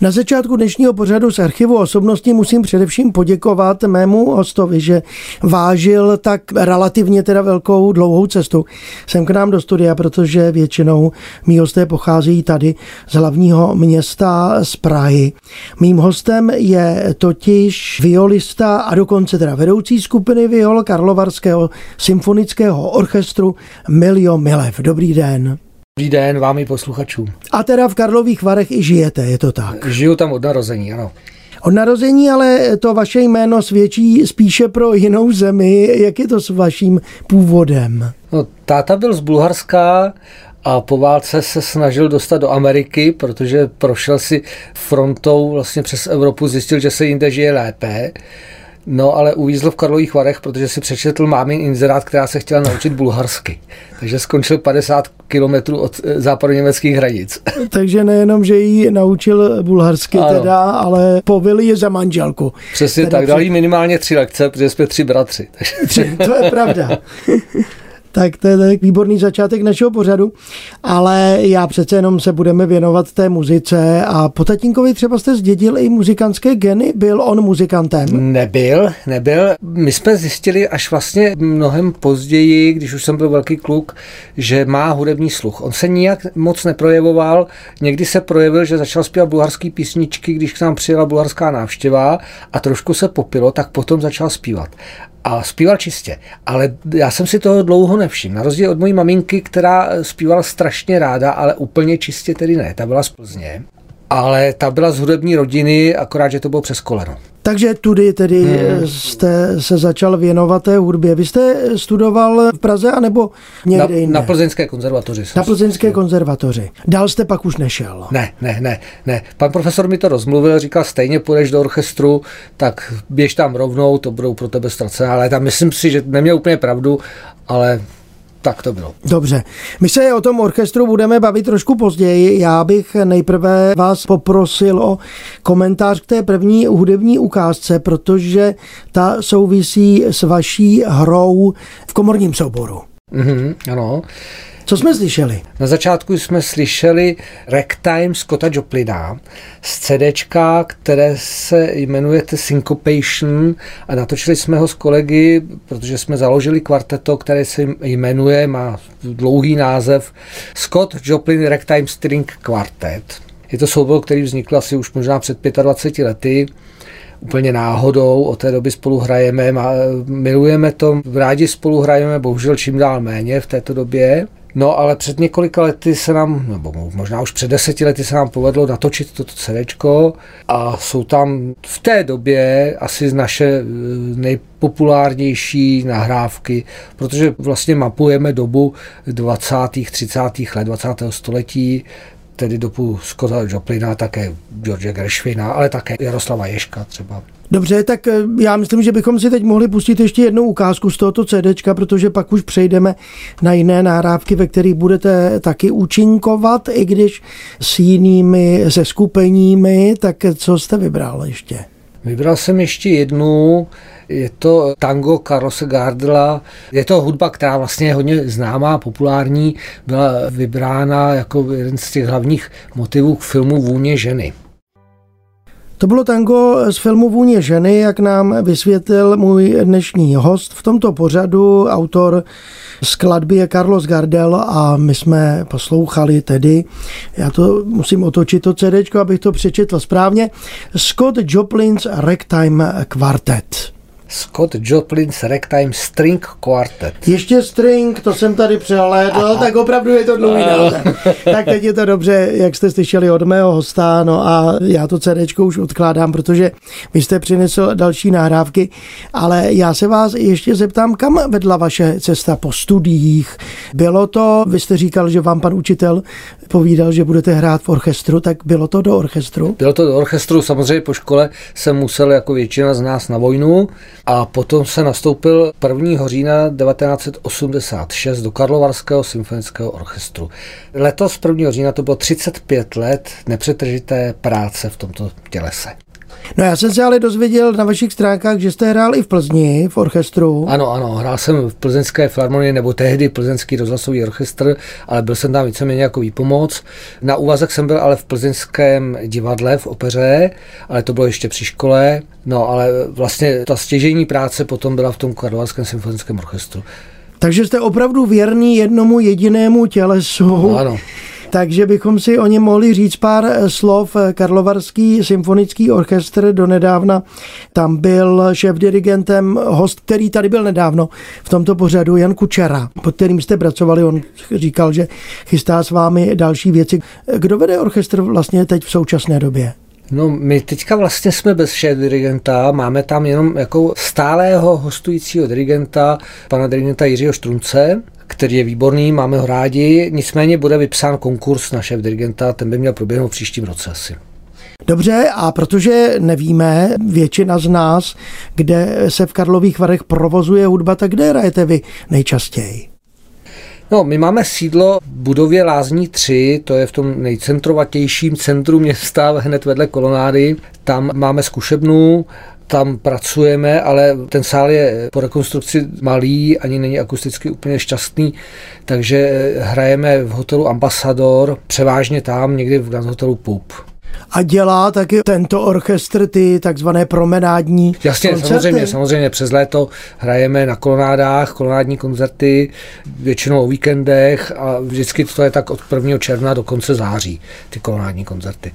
Na začátku dnešního pořadu z archivu osobností musím především poděkovat mému hostovi, že vážil tak relativně teda velkou dlouhou cestu sem k nám do studia, protože většinou mý hosté pochází tady z hlavního města z Prahy. Mým hostem je totiž violista a dokonce teda vedoucí skupiny viol Karlovarského symfonického orchestru Milio Milev. Dobrý den. Dobrý den vám i posluchačům. A teda v Karlových Varech i žijete, je to tak? Žiju tam od narození, ano. Od narození, ale to vaše jméno svědčí spíše pro jinou zemi. Jak je to s vaším původem? No, táta byl z Bulharska a po válce se snažil dostat do Ameriky, protože prošel si frontou vlastně přes Evropu, zjistil, že se jinde žije lépe. No, ale uvízl v Karlových Varech, protože si přečetl mámin inzerát, která se chtěla naučit bulharsky. Takže skončil 50 kilometrů od eh, západoněmeckých hranic. Takže nejenom, že ji naučil bulharsky ano. teda, ale povili je za manželku. Přesně teda tak, dal jí minimálně tři lekce, protože jsme tři bratři. Tři, to je pravda. tak to je tak výborný začátek našeho pořadu, ale já přece jenom se budeme věnovat té muzice a po tatínkovi třeba jste zdědil i muzikantské geny, byl on muzikantem? Nebyl, nebyl. My jsme zjistili až vlastně mnohem později, když už jsem byl velký kluk, že má hudební sluch. On se nijak moc neprojevoval, někdy se projevil, že začal zpívat bulharské písničky, když k nám přijela bulharská návštěva a trošku se popilo, tak potom začal zpívat a zpíval čistě. Ale já jsem si toho dlouho nevšiml. Na rozdíl od mojí maminky, která zpívala strašně ráda, ale úplně čistě tedy ne. Ta byla z Plzně. Ale ta byla z hudební rodiny, akorát, že to bylo přes koleno. Takže tudy tedy hmm. jste se začal věnovat té hudbě. Vy jste studoval v Praze anebo někde na, jinde? Na Plzeňské konzervatoři. Na Plzeňské konzervatoři. Dál jste pak už nešel? Ne, ne, ne, ne. Pan profesor mi to rozmluvil, říkal, stejně půjdeš do orchestru, tak běž tam rovnou, to budou pro tebe ztracená Ale tam myslím si, že neměl úplně pravdu, ale tak to bylo. Dobře. My se o tom orchestru budeme bavit trošku později. Já bych nejprve vás poprosil o komentář k té první hudební ukázce, protože ta souvisí s vaší hrou v komorním souboru. Mm-hmm, ano. Co jsme slyšeli? Na začátku jsme slyšeli Ragtime Scotta Joplina z CDčka, které se jmenuje The Syncopation a natočili jsme ho s kolegy, protože jsme založili kvarteto, které se jmenuje, má dlouhý název Scott Joplin Ragtime String Quartet. Je to soubor, který vznikl asi už možná před 25 lety úplně náhodou, od té doby spolu hrajeme, milujeme to, rádi spolu hrajeme, bohužel čím dál méně v této době. No ale před několika lety se nám, nebo možná už před deseti lety se nám povedlo natočit toto CD a jsou tam v té době asi naše eh, nejpopulárnější nahrávky, protože vlastně mapujeme dobu 20. 30. let 20. století, tedy dobu Scotta Joplina, také George Gershwina, ale také Jaroslava Ješka třeba. Dobře, tak eh, já myslím, že bychom si teď mohli pustit ještě jednu ukázku z tohoto CDčka, protože pak už přejdeme na jiné nahrávky, ve kterých budete taky účinkovat, i když s jinými se skupeními, tak co jste vybral ještě? Vybral jsem ještě jednu, je to tango Carlose Gardela. Je to hudba, která vlastně je hodně známá, populární. Byla vybrána jako jeden z těch hlavních motivů k filmu Vůně ženy. To bylo tango z filmu Vůně ženy, jak nám vysvětlil můj dnešní host v tomto pořadu, autor skladby je Carlos Gardel a my jsme poslouchali tedy, já to musím otočit to CD, abych to přečetl správně, Scott Joplin's Ragtime Quartet. Scott Joplin's Ragtime String Quartet. Ještě string, to jsem tady přehlédl, tak opravdu je to dlouhý Tak teď je to dobře, jak jste slyšeli od mého hosta, no a já to CD už odkládám, protože vy jste přinesl další nahrávky, ale já se vás ještě zeptám, kam vedla vaše cesta po studiích? Bylo to, vy jste říkal, že vám pan učitel povídal, že budete hrát v orchestru, tak bylo to do orchestru? Bylo to do orchestru, samozřejmě po škole jsem musel jako většina z nás na vojnu, a potom se nastoupil 1. října 1986 do Karlovarského symfonického orchestru. Letos 1. října to bylo 35 let nepřetržité práce v tomto tělese. No já jsem se ale dozvěděl na vašich stránkách, že jste hrál i v Plzni v orchestru. Ano, ano, hrál jsem v plzeňské filharmonii nebo tehdy plzeňský rozhlasový orchestr, ale byl jsem tam víceméně jako výpomoc. Na úvazek jsem byl ale v plzeňském divadle v opeře, ale to bylo ještě při škole. No ale vlastně ta stěžení práce potom byla v tom Karlovarském symfonickém orchestru. Takže jste opravdu věrný jednomu jedinému tělesu. No, ano takže bychom si o něm mohli říct pár eh, slov. Karlovarský symfonický orchestr donedávna tam byl šéf-dirigentem host, který tady byl nedávno v tomto pořadu, Jan Kučera, pod kterým jste pracovali. On říkal, že chystá s vámi další věci. Kdo vede orchestr vlastně teď v současné době? No, my teďka vlastně jsme bez šéf dirigenta, máme tam jenom jako stálého hostujícího dirigenta, pana dirigenta Jiřího Štrunce, který je výborný, máme ho rádi, nicméně bude vypsán konkurs na šéf dirigenta, ten by měl proběhnout v příštím roce asi. Dobře, a protože nevíme, většina z nás, kde se v Karlových Varech provozuje hudba, tak kde hrajete vy nejčastěji? No, my máme sídlo v budově Lázní 3, to je v tom nejcentrovatějším centru města, hned vedle kolonády. Tam máme zkušebnu, tam pracujeme, ale ten sál je po rekonstrukci malý, ani není akusticky úplně šťastný, takže hrajeme v hotelu Ambassador, převážně tam, někdy v hotelu Pup. A dělá taky tento orchestr ty takzvané promenádní Jasně, koncerty? samozřejmě, samozřejmě. Přes léto hrajeme na kolonádách, kolonádní koncerty, většinou o víkendech a vždycky to je tak od 1. června do konce září, ty kolonádní koncerty.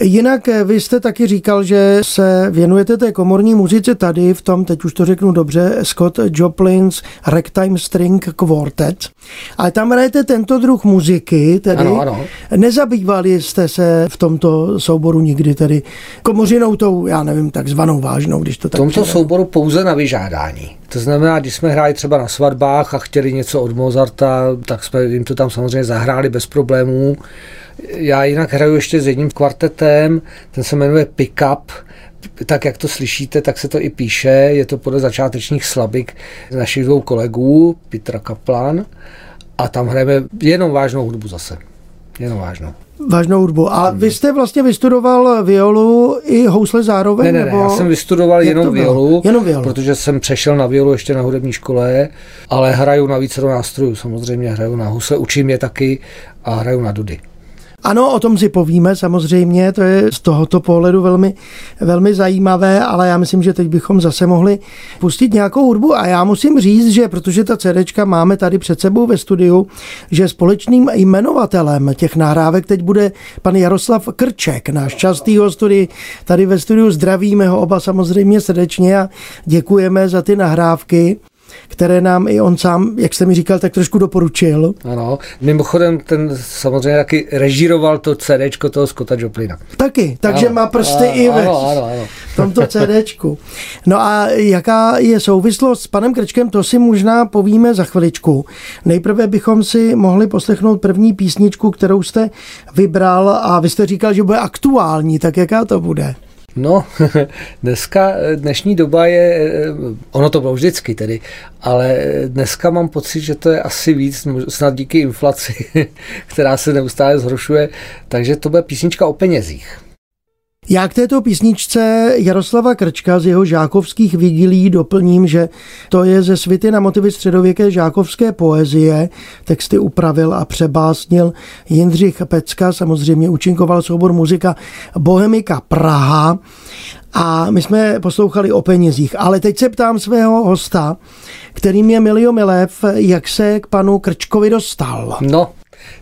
Jinak eh, vy jste taky říkal, že se věnujete té komorní muzice tady v tom, teď už to řeknu dobře, Scott Joplin's Ragtime String Quartet. Ale tam hrajete tento druh muziky, tedy ano, ano. nezabývali jste se v tomto souboru nikdy tedy komořinou tou, já nevím, takzvanou vážnou, když to tak V tomto přijde. souboru pouze na vyžádání. To znamená, když jsme hráli třeba na svatbách a chtěli něco od Mozarta, tak jsme jim to tam samozřejmě zahráli bez problémů. Já jinak hraju ještě s jedním kvartetem, ten se jmenuje Pickup, tak jak to slyšíte, tak se to i píše. Je to podle začátečních slabik našich dvou kolegů, Petra Kaplan. A tam hrajeme jenom vážnou hudbu zase. Jenom vážnou. Vážnou hudbu. A vy jste vlastně vystudoval violu i housle zároveň? Ne, ne, ne, nebo... já jsem vystudoval Jak jenom violu, Jenom violu. protože jsem přešel na violu ještě na hudební škole, ale hraju na více nástrojů, samozřejmě hraju na husle, učím je taky a hraju na dudy. Ano, o tom si povíme samozřejmě, to je z tohoto pohledu velmi, velmi zajímavé, ale já myslím, že teď bychom zase mohli pustit nějakou hudbu. A já musím říct, že protože ta CDčka máme tady před sebou ve studiu, že společným jmenovatelem těch nahrávek teď bude pan Jaroslav Krček, náš častý host, tady ve studiu zdravíme ho oba samozřejmě srdečně a děkujeme za ty nahrávky které nám i on sám, jak jste mi říkal, tak trošku doporučil. Ano, mimochodem ten samozřejmě taky režíroval to CDčko toho Scotta Joplina. Taky, takže Ano, má prsty ano, i ve ano, ano, ano. tomto CDčku. No a jaká je souvislost s panem Krčkem, to si možná povíme za chviličku. Nejprve bychom si mohli poslechnout první písničku, kterou jste vybral a vy jste říkal, že bude aktuální, tak jaká to bude? No, dneska, dnešní doba je, ono to bylo vždycky tedy, ale dneska mám pocit, že to je asi víc, snad díky inflaci, která se neustále zhoršuje, takže to bude písnička o penězích. Já k této písničce Jaroslava Krčka z jeho žákovských vigilí doplním, že to je ze svity na motivy středověké žákovské poezie. Texty upravil a přebásnil Jindřich Pecka, samozřejmě účinkoval soubor muzika Bohemika Praha a my jsme poslouchali o penězích. Ale teď se ptám svého hosta, kterým je Milio Milev, jak se k panu Krčkovi dostal. No,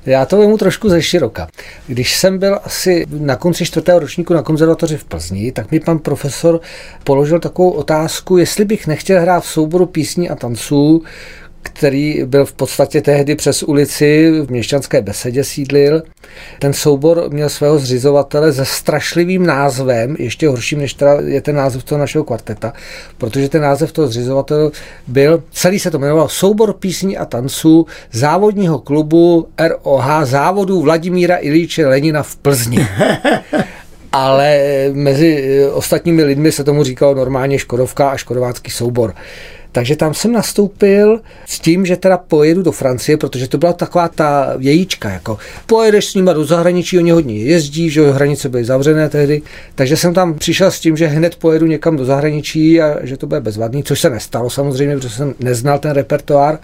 já to vemu trošku ze široka. Když jsem byl asi na konci čtvrtého ročníku na konzervatoři v Plzni, tak mi pan profesor položil takovou otázku, jestli bych nechtěl hrát v souboru písní a tanců, který byl v podstatě tehdy přes ulici v Měšťanské besedě sídlil. Ten soubor měl svého zřizovatele se strašlivým názvem, ještě horším, než teda je ten název toho našeho kvarteta, protože ten název toho zřizovatele byl, celý se to jmenoval Soubor písní a tanců závodního klubu ROH závodů Vladimíra Ilíče Lenina v Plzni. Ale mezi ostatními lidmi se tomu říkalo normálně Škodovka a Škodovácký soubor. Takže tam jsem nastoupil s tím, že teda pojedu do Francie, protože to byla taková ta jejíčka, jako. Pojedeš s nima do zahraničí, oni hodně jezdí, že hranice byly zavřené tehdy, takže jsem tam přišel s tím, že hned pojedu někam do zahraničí a že to bude bezvadný, což se nestalo samozřejmě, protože jsem neznal ten repertoár,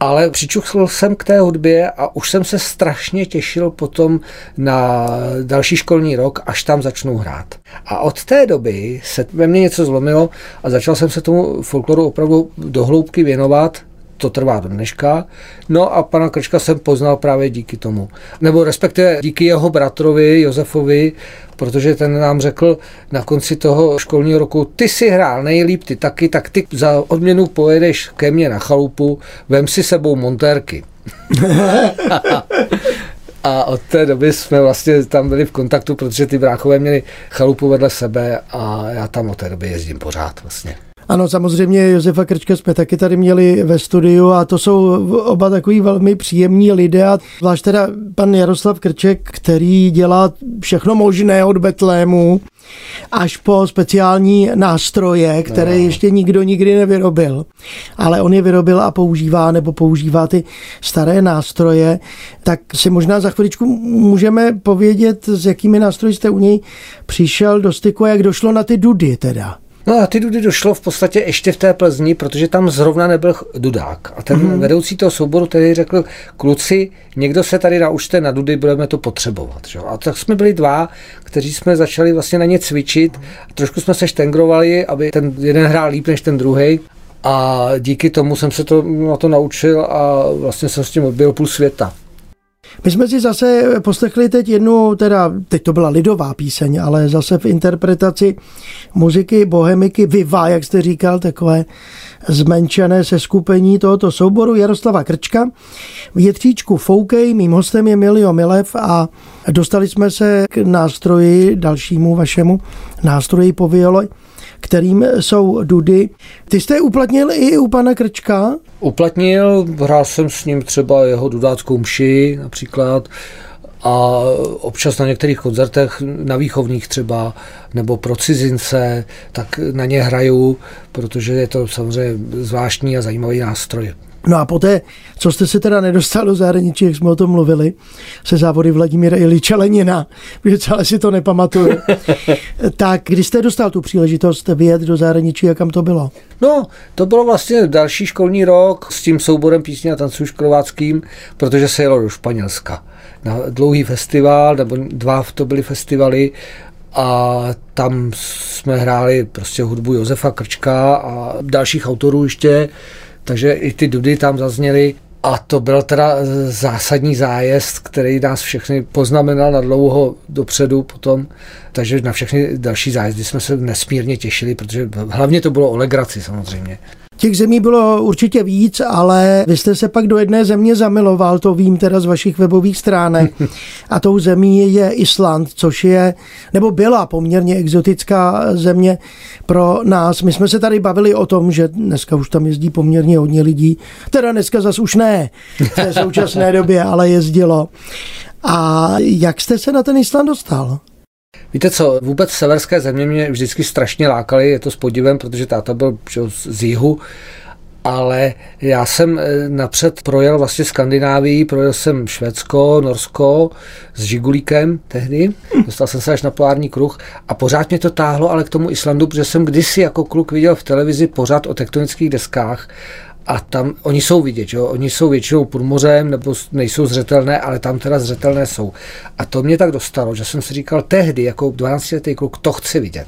ale přičuchl jsem k té hudbě a už jsem se strašně těšil potom na další školní rok, až tam začnu hrát. A od té doby se ve mně něco zlomilo a začal jsem se tomu folkloru opravdu dohloubky věnovat, to trvá do dneška. No a pana Krčka jsem poznal právě díky tomu. Nebo respektive díky jeho bratrovi Josefovi, protože ten nám řekl na konci toho školního roku, ty si hrál nejlíp, ty taky, tak ty za odměnu pojedeš ke mně na chalupu, vem si sebou montérky. A od té doby jsme vlastně tam byli v kontaktu, protože ty bráchové měli chalupu vedle sebe a já tam od té doby jezdím pořád vlastně. Ano, samozřejmě Josefa Krčka jsme taky tady měli ve studiu a to jsou oba takový velmi příjemní lidé a zvlášť teda pan Jaroslav Krček, který dělá všechno možné od Betlému až po speciální nástroje, které no. ještě nikdo nikdy nevyrobil. Ale on je vyrobil a používá, nebo používá ty staré nástroje. Tak si možná za chviličku můžeme povědět, s jakými nástroji jste u něj přišel do styku, jak došlo na ty dudy teda. No a ty dudy došlo v podstatě ještě v té Plzni, protože tam zrovna nebyl dudák. A ten mm-hmm. vedoucí toho souboru tedy řekl, kluci, někdo se tady naučte na dudy, budeme to potřebovat. Že? A tak jsme byli dva, kteří jsme začali vlastně na ně cvičit. A trošku jsme se štengrovali, aby ten jeden hrál líp než ten druhý. A díky tomu jsem se to, na to naučil a vlastně jsem s tím odbil půl světa. My jsme si zase poslechli teď jednu, teda teď to byla lidová píseň, ale zase v interpretaci muziky Bohemiky Viva, jak jste říkal, takové zmenšené seskupení tohoto souboru Jaroslava Krčka. V Jetříčku Foukej, mým hostem je Milio Milev a dostali jsme se k nástroji, dalšímu vašemu nástroji po viole, kterým jsou dudy. Ty jste uplatnil i u pana Krčka? Uplatnil, hrál jsem s ním třeba jeho dudáckou mši například a občas na některých koncertech, na výchovních třeba, nebo pro cizince, tak na ně hraju, protože je to samozřejmě zvláštní a zajímavý nástroj. No a poté, co jste se teda nedostal do zahraničí, jak jsme o tom mluvili, se závody Vladimíra Iliča Lenina, protože celé si to nepamatuju, tak když jste dostal tu příležitost vyjet do zahraničí, a kam to bylo? No, to bylo vlastně další školní rok s tím souborem písně a tanců školováckým, protože se jelo do Španělska na dlouhý festival, nebo dva to byly festivaly a tam jsme hráli prostě hudbu Josefa Krčka a dalších autorů ještě, takže i ty dudy tam zazněly. A to byl teda zásadní zájezd, který nás všechny poznamenal na dlouho dopředu potom. Takže na všechny další zájezdy jsme se nesmírně těšili, protože hlavně to bylo o legraci samozřejmě. Těch zemí bylo určitě víc, ale vy jste se pak do jedné země zamiloval, to vím teda z vašich webových stránek. A tou zemí je Island, což je, nebo byla poměrně exotická země pro nás. My jsme se tady bavili o tom, že dneska už tam jezdí poměrně hodně lidí. Teda dneska zas už ne, v té současné době, ale jezdilo. A jak jste se na ten Island dostal? Víte co, vůbec severské země mě vždycky strašně lákaly, je to s podivem, protože táta byl z jihu, ale já jsem eh, napřed projel vlastně Skandinávii, projel jsem Švédsko, Norsko s Žigulíkem tehdy, dostal jsem se až na polární kruh a pořád mě to táhlo ale k tomu Islandu, protože jsem kdysi jako kluk viděl v televizi pořád o tektonických deskách a tam oni jsou vidět, jo? oni jsou většinou pod mořem nebo nejsou zřetelné, ale tam teda zřetelné jsou. A to mě tak dostalo, že jsem si říkal tehdy, jako 12 letý kluk, to chci vidět.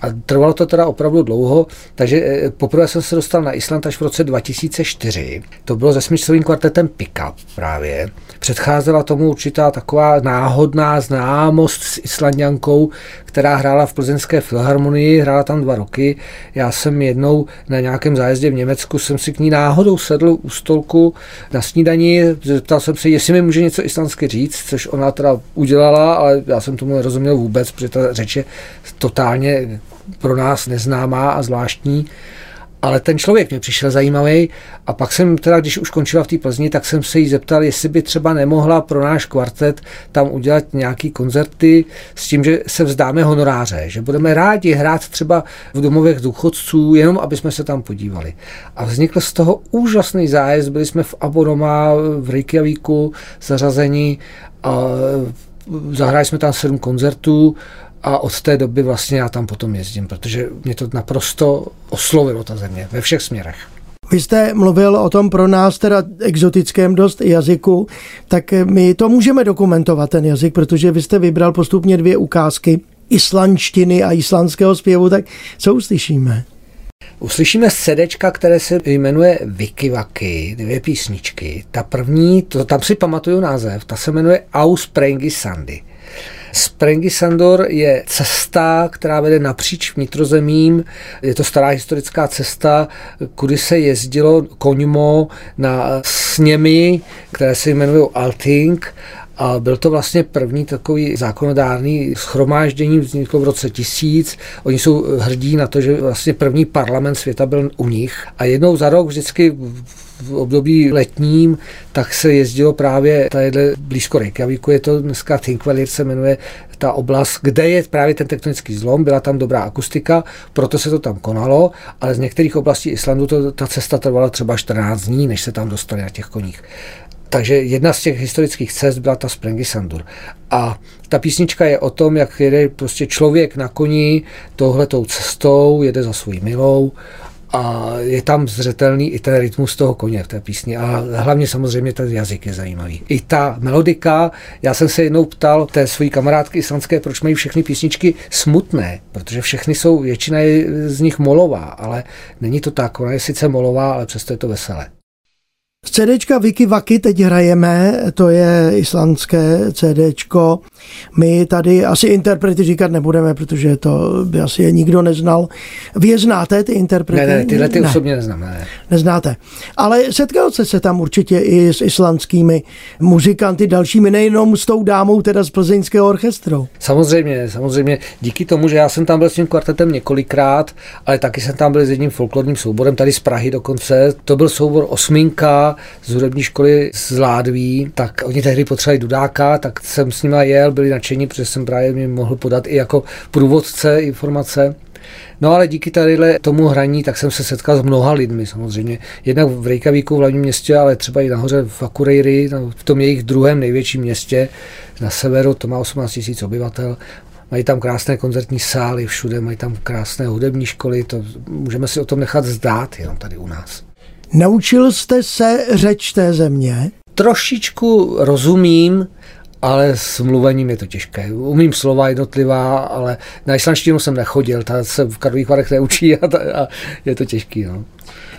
A trvalo to teda opravdu dlouho, takže eh, poprvé jsem se dostal na Island až v roce 2004. To bylo se smyčcovým kvartetem Pickup právě. Předcházela tomu určitá taková náhodná známost s Islandiankou, která hrála v plzeňské filharmonii, hrála tam dva roky. Já jsem jednou na nějakém zájezdě v Německu jsem si k ní náhodou sedl u stolku na snídani, zeptal jsem se, jestli mi může něco islandsky říct, což ona teda udělala, ale já jsem tomu nerozuměl vůbec, protože ta řeč je totálně pro nás neznámá a zvláštní. ale ten člověk mě přišel zajímavý a pak jsem teda, když už končila v té Plzni, tak jsem se jí zeptal, jestli by třeba nemohla pro náš kvartet tam udělat nějaký koncerty s tím, že se vzdáme honoráře, že budeme rádi hrát třeba v domovech důchodců, jenom aby jsme se tam podívali. A vznikl z toho úžasný zájezd, byli jsme v Abonoma v Reykjavíku zařazení a zahráli jsme tam sedm koncertů a od té doby vlastně já tam potom jezdím, protože mě to naprosto oslovilo ta země ve všech směrech. Vy jste mluvil o tom pro nás teda exotickém dost jazyku, tak my to můžeme dokumentovat, ten jazyk, protože vy jste vybral postupně dvě ukázky islandštiny a islandského zpěvu, tak co uslyšíme? Uslyšíme sedečka, které se jmenuje Vikivaky, dvě písničky. Ta první, to, tam si pamatuju název, ta se jmenuje Aus Prengi Sandy. Sprengisandor je cesta, která vede napříč vnitrozemím. Je to stará historická cesta, kudy se jezdilo koňmo na sněmy, které se jmenují Alting a byl to vlastně první takový zákonodárný schromáždění, vzniklo v roce 1000. Oni jsou hrdí na to, že vlastně první parlament světa byl u nich. A jednou za rok vždycky v období letním, tak se jezdilo právě tadyhle blízko Reykjavíku, je to dneska Thingvellir se jmenuje ta oblast, kde je právě ten tektonický zlom, byla tam dobrá akustika, proto se to tam konalo, ale z některých oblastí Islandu to, ta cesta trvala třeba 14 dní, než se tam dostali na těch koních. Takže jedna z těch historických cest byla ta Sprengisandur. A ta písnička je o tom, jak jede prostě člověk na koni touhletou cestou, jede za svojí milou a je tam zřetelný i ten rytmus toho koně v té písni a hlavně samozřejmě ten jazyk je zajímavý. I ta melodika, já jsem se jednou ptal té své kamarádky islandské, proč mají všechny písničky smutné, protože všechny jsou, většina je z nich molová, ale není to tak, ona je sice molová, ale přesto je to veselé. Z CDčka Wiki Waki teď hrajeme, to je islandské CDčko. My tady asi interprety říkat nebudeme, protože to by asi je nikdo neznal. Vy je znáte, ty interprety? Ne, ne, tyhle ty ne. osobně neznám. Ne. Neznáte. Ale setkal jste se tam určitě i s islandskými muzikanty dalšími, nejenom s tou dámou teda z plzeňského orchestru. Samozřejmě, samozřejmě. Díky tomu, že já jsem tam byl s tím kvartetem několikrát, ale taky jsem tam byl s jedním folklorním souborem, tady z Prahy dokonce. To byl soubor Osminka, z hudební školy z Ládví, tak oni tehdy potřebovali dudáka, tak jsem s nimi jel, byli nadšení, protože jsem právě mi mohl podat i jako průvodce informace. No ale díky tadyhle tomu hraní, tak jsem se setkal s mnoha lidmi samozřejmě. Jednak v Reykjavíku, v hlavním městě, ale třeba i nahoře v Akureyri, v tom jejich druhém největším městě na severu, to má 18 000 obyvatel. Mají tam krásné koncertní sály všude, mají tam krásné hudební školy, to můžeme si o tom nechat zdát jenom tady u nás. Naučil jste se řeč té země? Trošičku rozumím, ale s mluvením je to těžké. Umím slova jednotlivá, ale na islandštinu jsem nechodil, ta se v Karlových Varech neučí a, ta, a je to těžký. No.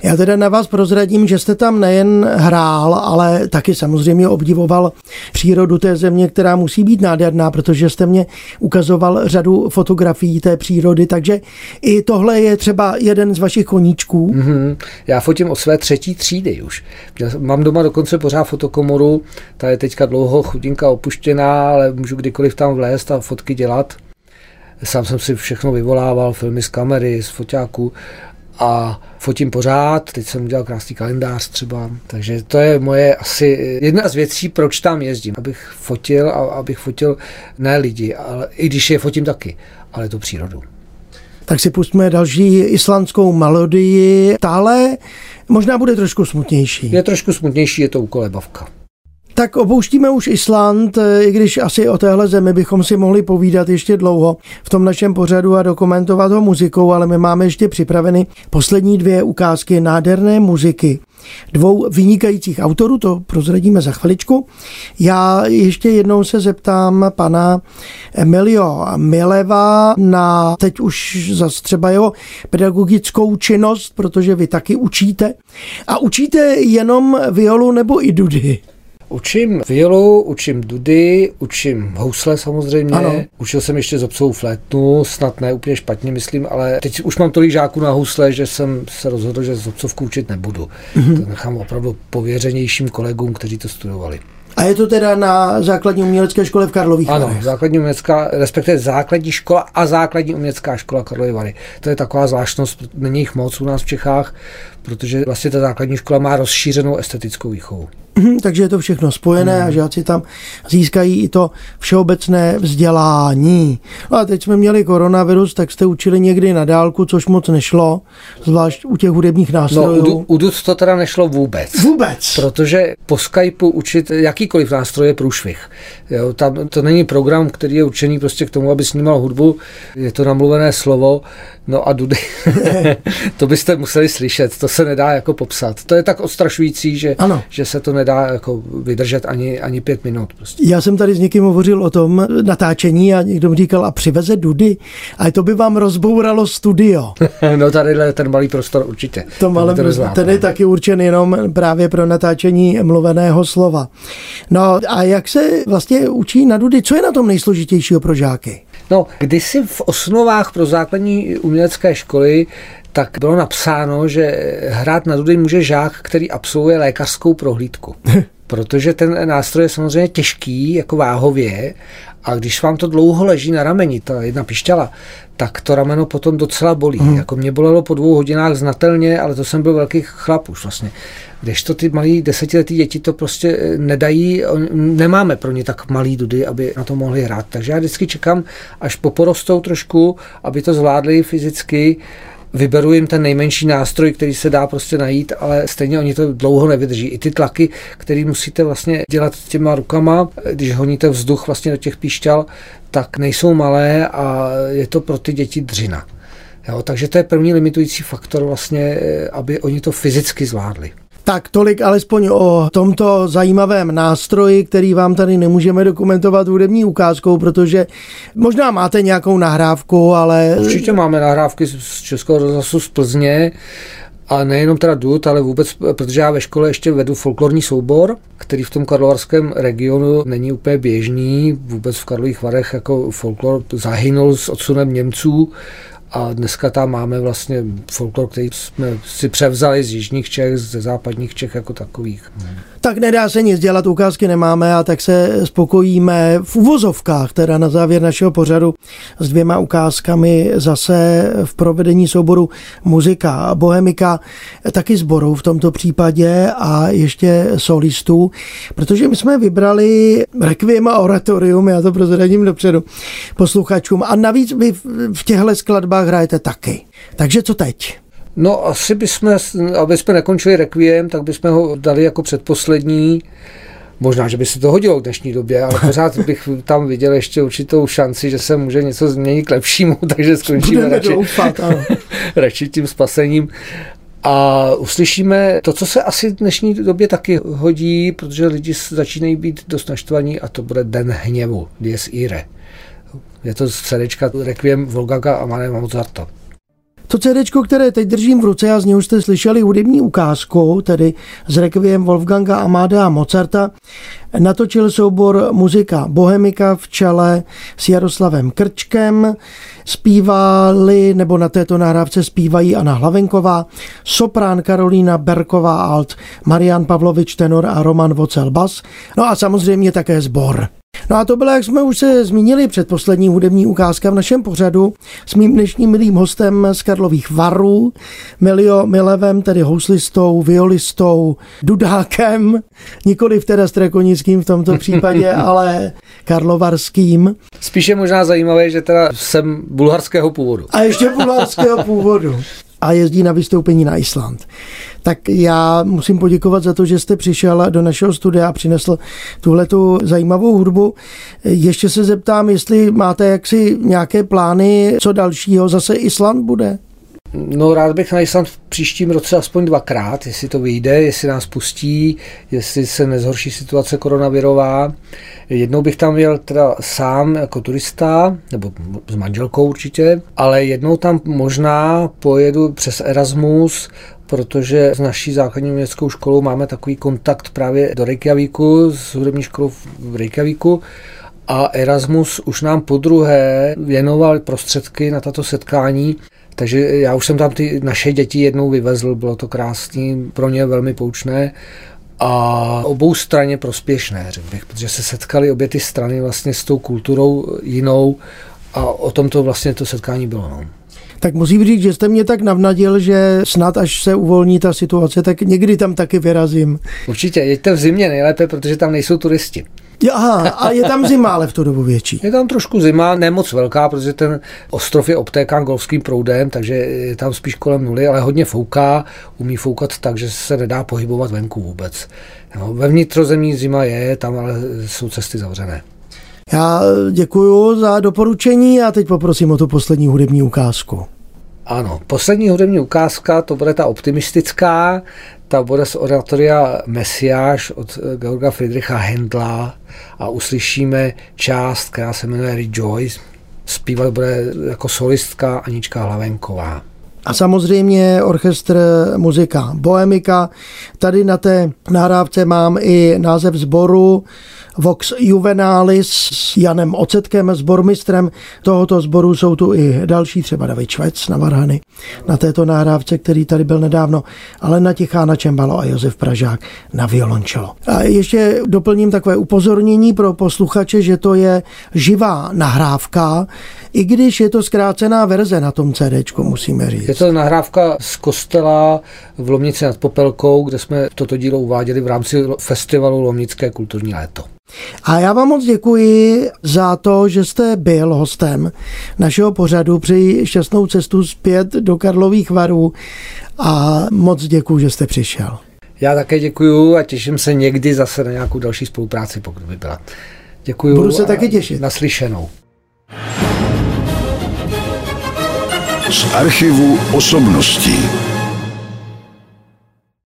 Já teda na vás prozradím, že jste tam nejen hrál, ale taky samozřejmě obdivoval přírodu té země, která musí být nádherná, protože jste mě ukazoval řadu fotografií té přírody, takže i tohle je třeba jeden z vašich koníčků. Mm-hmm. Já fotím od své třetí třídy už. Já mám doma dokonce pořád fotokomoru, ta je teďka dlouho chudinka opuštěná, ale můžu kdykoliv tam vlézt a fotky dělat. Sám jsem si všechno vyvolával, filmy z kamery, z foťáků a fotím pořád, teď jsem udělal krásný kalendář třeba, takže to je moje asi jedna z věcí, proč tam jezdím, abych fotil a abych fotil ne lidi, ale i když je fotím taky, ale tu přírodu. Tak si pustíme další islandskou melodii, tále možná bude trošku smutnější. Je trošku smutnější, je to ukolebavka. Tak opouštíme už Island, eh, i když asi o téhle zemi bychom si mohli povídat ještě dlouho v tom našem pořadu a dokumentovat ho muzikou, ale my máme ještě připraveny poslední dvě ukázky nádherné muziky dvou vynikajících autorů, to prozradíme za chviličku. Já ještě jednou se zeptám pana Emilio Mileva na teď už zase třeba jeho pedagogickou činnost, protože vy taky učíte. A učíte jenom violu nebo i dudy? Učím violu, učím dudy, učím housle samozřejmě. Ano. Učil jsem ještě zobcovou flétnu, snad ne úplně špatně, myslím, ale teď už mám tolik žáků na housle, že jsem se rozhodl, že zobcovku učit nebudu. Mm-hmm. To nechám opravdu pověřenějším kolegům, kteří to studovali. A je to teda na základní umělecké škole v Karlových Ano, Varech? základní umělecká, respektive základní škola a základní umělecká škola Karlovy Vary. To je taková zvláštnost, není jich moc u nás v Čechách, protože vlastně ta základní škola má rozšířenou estetickou výchovu. Mhm, Takže je to všechno spojené Hmm. a žáci tam získají i to všeobecné vzdělání. No a teď jsme měli koronavirus, tak jste učili někdy na dálku, což moc nešlo, zvlášť u těch hudebních No, nástrojů. u, Du- u DUT to teda nešlo vůbec. Vůbec. Protože po Skypeu učit jakýkoliv nástroj je průšvih. Jo, tam to není program, který je určený prostě k tomu, aby snímal hudbu, je to namluvené slovo, no a dudy, to byste museli slyšet, to se nedá jako popsat. To je tak odstrašující, že, Ano. že se to nedá jako vydržet ani, ani pět minut. Prostě. Já jsem tady s někým hovořil o tom natáčení a někdo mi říkal, a přiveze dudy, a to by vám rozbouralo studio. no tady ten malý prostor určitě. To malé, To ten je taky určen jenom právě pro natáčení mluveného slova. No a jak se vlastně učí na dudy? Co je na tom nejsložitějšího pro žáky? No, kdysi v osnovách pro základní umělecké školy tak bylo napsáno, že hrát na dudy může žák, který absolvuje lékařskou prohlídku. Protože ten nástroj je samozřejmě těžký, jako váhově, a když vám to dlouho leží na rameni, ta jedna pišťala, tak to rameno potom docela bolí. Hmm. Jako mě bolelo po dvou hodinách znatelně, ale to jsem byl velký chlap už vlastně. Když to ty malí desetiletí děti to prostě eh, nedají, nemáme pro ně tak malý dudy, aby na to mohli hrát. Takže já vždycky čekám, až poporostou trošku, aby to zvládli fyzicky, vyberu jim ten nejmenší nástroj, který se dá prostě najít, ale stejně oni to dlouho nevydrží. I ty tlaky, které musíte vlastně dělat těma rukama, když honíte vzduch vlastně do těch píšťal, tak nejsou malé a je to pro ty děti dřina. Jo, takže to je první limitující faktor vlastně, eh, aby oni to fyzicky zvládli. Tak tolik alespoň o tomto zajímavém nástroji, který vám tady nemůžeme dokumentovat hudební ukázkou, protože možná máte nějakou nahrávku, ale Určitě máme nahrávky z- Českého rozhlasu z Plzně, a nejenom teda dud, ale vůbec, protože já ve škole ještě vedu folklorní soubor, který v tom karlovarském regionu není úplně běžný. Vůbec v Karlových Varech jako folklor zahynul s odsunem Němců a dneska tam máme vlastně folklor, který jsme si převzali z jižních Čech, ze západních Čech jako takových. Tak nedá se nic dělat, ukázky nemáme a tak se spokojíme v uvozovkách, teda na závěr našeho pořadu s dvěma ukázkami zase v provedení souboru muzika a bohemika, taky sborou v tomto případě a ještě solistů, protože my jsme vybrali Requiem a Oratorium, já to prozradím dopředu posluchačům a navíc vy v těchto skladbách hrajete taky. Takže co teď? No asi bychom, aby jsme nekončili Requiem, tak bychom ho dali jako předposlední. Možná, že by se to hodilo v dnešní době, ale pořád bych tam viděl ještě určitou šanci, že se může něco změnit k lepšímu, takže skončíme Budeme radši, doufat, radši tím spasením. A uslyšíme to, co se asi v dnešní době taky hodí, protože lidi začínají být dost naštvaní a to bude Den hněvu, Dies Irae. Je to z CDčka Requiem Volgaga a Mane Mozarta. To CD, které teď držím v ruce a z něho jste slyšeli hudební ukázku, tedy s Requiem Wolfganga Amadea Mozarta, natočil soubor muzika Bohemika v čele s Jaroslavem Krčkem, zpívali, nebo na této nahrávce zpívají Anna Hlavenková, soprán Karolína Berková alt, Marian Pavlovič tenor a Roman Vocel bas, no a samozřejmě také sbor. No a to byla, jak jsme už se zmínili, předposlední hudební ukázka v našem pořadu s mým dnešním milým hostem z Karlových Varů, Milio Milevem, tedy houslistou, violistou, dudákem, nikoli v teda strekonickým v tomto případě, ale karlovarským Spíše možná zajímavé, že teda jsem bulharského původu. a ještě bulharského původu a jezdí na vystoupení na Island. Tak já musím poděkovat za to, že jste přišel do našeho studia a přinesl tuhletu zajímavou hudbu. Ještě se zeptám, jestli máte jaksi nějaké plány, co dalšího, zase Island bude? No rád bych na Island v příštím roce aspoň dvakrát, jestli to vyjde, jestli nás pustí, jestli se nezhorší situace koronavirová. Jednou bych tam jel teda sám jako turista, nebo s manželkou určitě, ale jednou tam možná pojedu přes Erasmus, protože s naší základní uměleckou školou máme takový kontakt právě do Reykjavíku, s hudební školou v Reykjavíku, a Erasmus už nám po druhé věnoval prostředky na tato setkání, takže já už jsem tam ty naše děti jednou vyvezl, bylo to krásný, pro ně velmi poučné a obou straně prospěšné, řekl bych, protože se setkali obě ty strany vlastně s tou kulturou jinou a o tom to vlastně to setkání bylo. No. Tak musím říct, že jste mě tak navnadil, že snad až se uvolní ta situace, tak někdy tam taky vyrazím. Určitě, jeďte v zimě nejlépe, protože tam nejsou turisti. Aha, a je tam zima, ale v tu dobu větší. Je tam trošku zima, ne moc velká, protože ten ostrov je obtékán golfským proudem, takže je tam spíš kolem nuly, ale hodně fouká, umí foukat tak, že se nedá pohybovat venku vůbec. No, ve vnitrozemí zima je, tam ale jsou cesty zavřené. Já děkuji za doporučení a teď poprosím o tu poslední hudební ukázku. Ano, poslední hudební ukázka, to bude ta optimistická, ta bude z oratoria Mesiáš od Georga Friedricha Hendla a uslyšíme část, která se jmenuje Rejoice. Zpívat bude jako solistka Anička Hlavenková. A samozřejmě orchestr muzika Bohemika. Tady na té nahrávce mám i název sboru Vox Juvenalis s Janem Ocetkem, sbormistrem tohoto sboru. Jsou tu i další, třeba David Švec na Varhany, na této nahrávce, který tady byl nedávno, ale na Tichá na Čembalo a Josef Pražák na violončelo. A ještě doplním takové upozornění pro posluchače, že to je živá nahrávka, i když je to zkrácená verze na tom CD, musíme říct. Je to nahrávka z kostela v Lomnici nad Popelkou, kde jsme toto dílo uváděli v rámci festivalu Lomnické kulturní léto. A já vám moc děkuji za to, že jste byl hostem našeho pořadu. Přeji šťastnou cestu zpět do Karlových varů a moc děkuji, že jste přišel. Já také děkuji a těším se někdy zase na nějakou další spolupráci, pokud by byla. Děkuji. Budu se taky těšit. Naslyšenou. Z archivu osobností.